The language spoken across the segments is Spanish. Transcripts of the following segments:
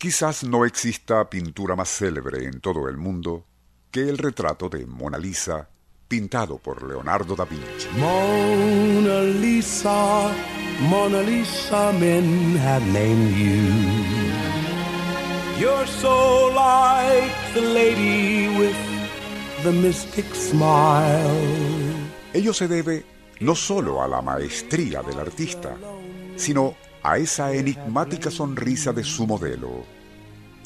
Quizás no exista pintura más célebre en todo el mundo que el retrato de Mona Lisa pintado por Leonardo da Vinci. Mona Lisa, Mona Lisa, men have named you. You're so like the lady with the mystic smile. Ello se debe no solo a la maestría del artista, sino a esa enigmática sonrisa de su modelo,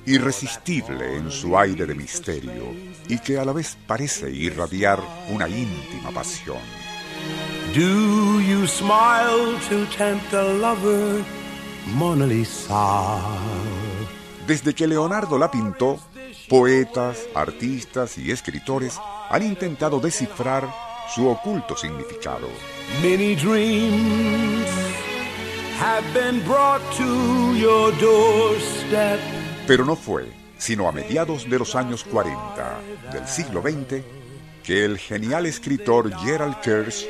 irresistible en su aire de misterio y que a la vez parece irradiar una íntima pasión. Do you smile to tempt a lover, Mona Lisa? Desde que Leonardo la pintó, poetas, artistas y escritores han intentado descifrar su oculto significado. Many dreams Pero no fue sino a mediados de los años 40 del siglo XX que el genial escritor Gerald Kirsch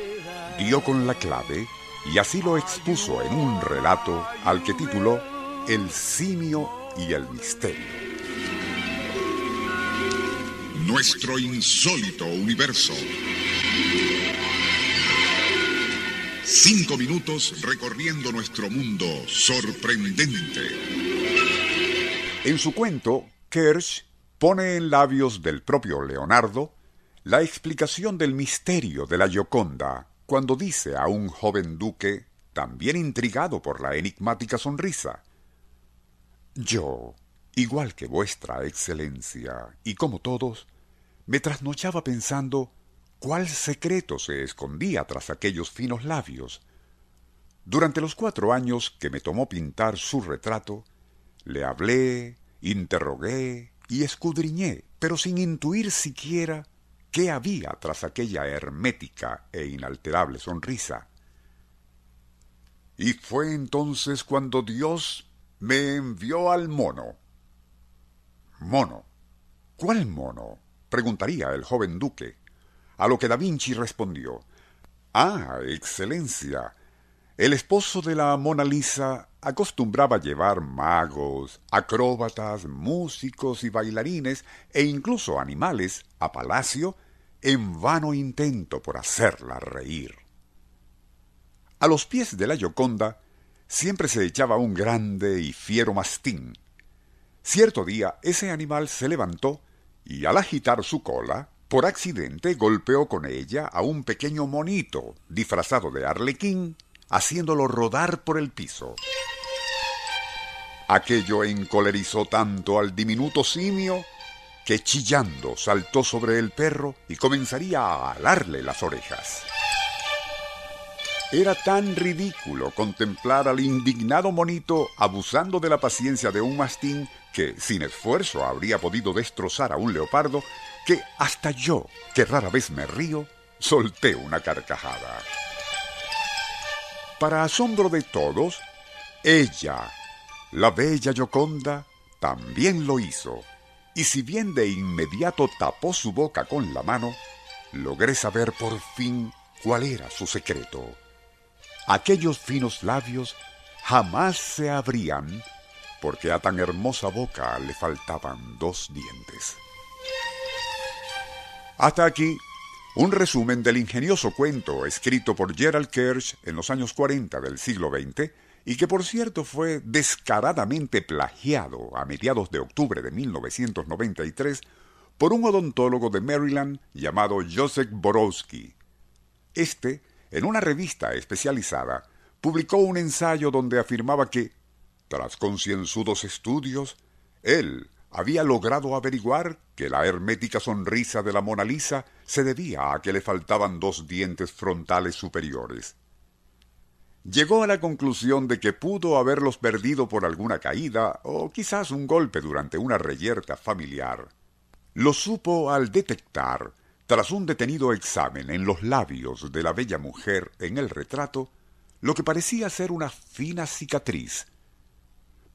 dio con la clave y así lo expuso en un relato al que tituló El simio y el misterio. Nuestro insólito universo. Cinco minutos recorriendo nuestro mundo sorprendente. En su cuento, Kersh pone en labios del propio Leonardo la explicación del misterio de la Gioconda cuando dice a un joven duque, también intrigado por la enigmática sonrisa, Yo, igual que vuestra excelencia, y como todos, me trasnochaba pensando cuál secreto se escondía tras aquellos finos labios. Durante los cuatro años que me tomó pintar su retrato, le hablé, interrogué y escudriñé, pero sin intuir siquiera qué había tras aquella hermética e inalterable sonrisa. Y fue entonces cuando Dios me envió al mono. Mono. ¿Cuál mono? preguntaría el joven duque. A lo que Da Vinci respondió Ah, Excelencia. El esposo de la Mona Lisa acostumbraba llevar magos, acróbatas, músicos y bailarines e incluso animales a palacio en vano intento por hacerla reír. A los pies de la Gioconda siempre se echaba un grande y fiero mastín. Cierto día ese animal se levantó y al agitar su cola, por accidente golpeó con ella a un pequeño monito disfrazado de arlequín, haciéndolo rodar por el piso. Aquello encolerizó tanto al diminuto simio que chillando saltó sobre el perro y comenzaría a alarle las orejas. Era tan ridículo contemplar al indignado monito abusando de la paciencia de un mastín que, sin esfuerzo, habría podido destrozar a un leopardo, que hasta yo, que rara vez me río, solté una carcajada. Para asombro de todos, ella, la bella Gioconda, también lo hizo, y si bien de inmediato tapó su boca con la mano, logré saber por fin cuál era su secreto. Aquellos finos labios jamás se abrían porque a tan hermosa boca le faltaban dos dientes. Hasta aquí un resumen del ingenioso cuento escrito por Gerald Kersh en los años 40 del siglo XX y que por cierto fue descaradamente plagiado a mediados de octubre de 1993 por un odontólogo de Maryland llamado Joseph Borowski. Este en una revista especializada, publicó un ensayo donde afirmaba que, tras concienzudos estudios, él había logrado averiguar que la hermética sonrisa de la Mona Lisa se debía a que le faltaban dos dientes frontales superiores. Llegó a la conclusión de que pudo haberlos perdido por alguna caída o quizás un golpe durante una reyerta familiar. Lo supo al detectar tras un detenido examen en los labios de la bella mujer en el retrato, lo que parecía ser una fina cicatriz.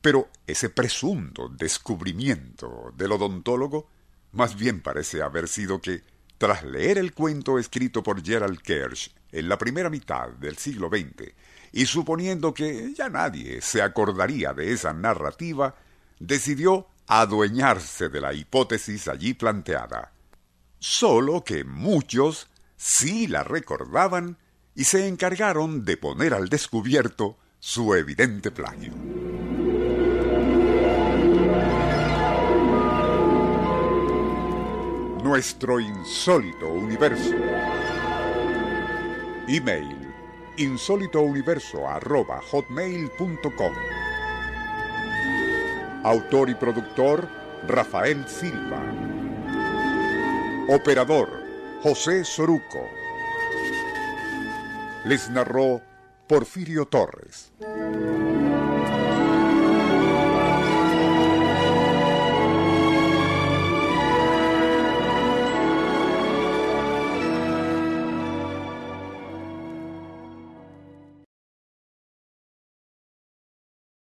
Pero ese presunto descubrimiento del odontólogo más bien parece haber sido que, tras leer el cuento escrito por Gerald Kersh en la primera mitad del siglo XX, y suponiendo que ya nadie se acordaría de esa narrativa, decidió adueñarse de la hipótesis allí planteada. Solo que muchos sí la recordaban y se encargaron de poner al descubierto su evidente plagio. Nuestro insólito universo. Email insólitouniverso.hotmail.com Autor y productor Rafael Silva. Operador José Soruco. Les narró Porfirio Torres.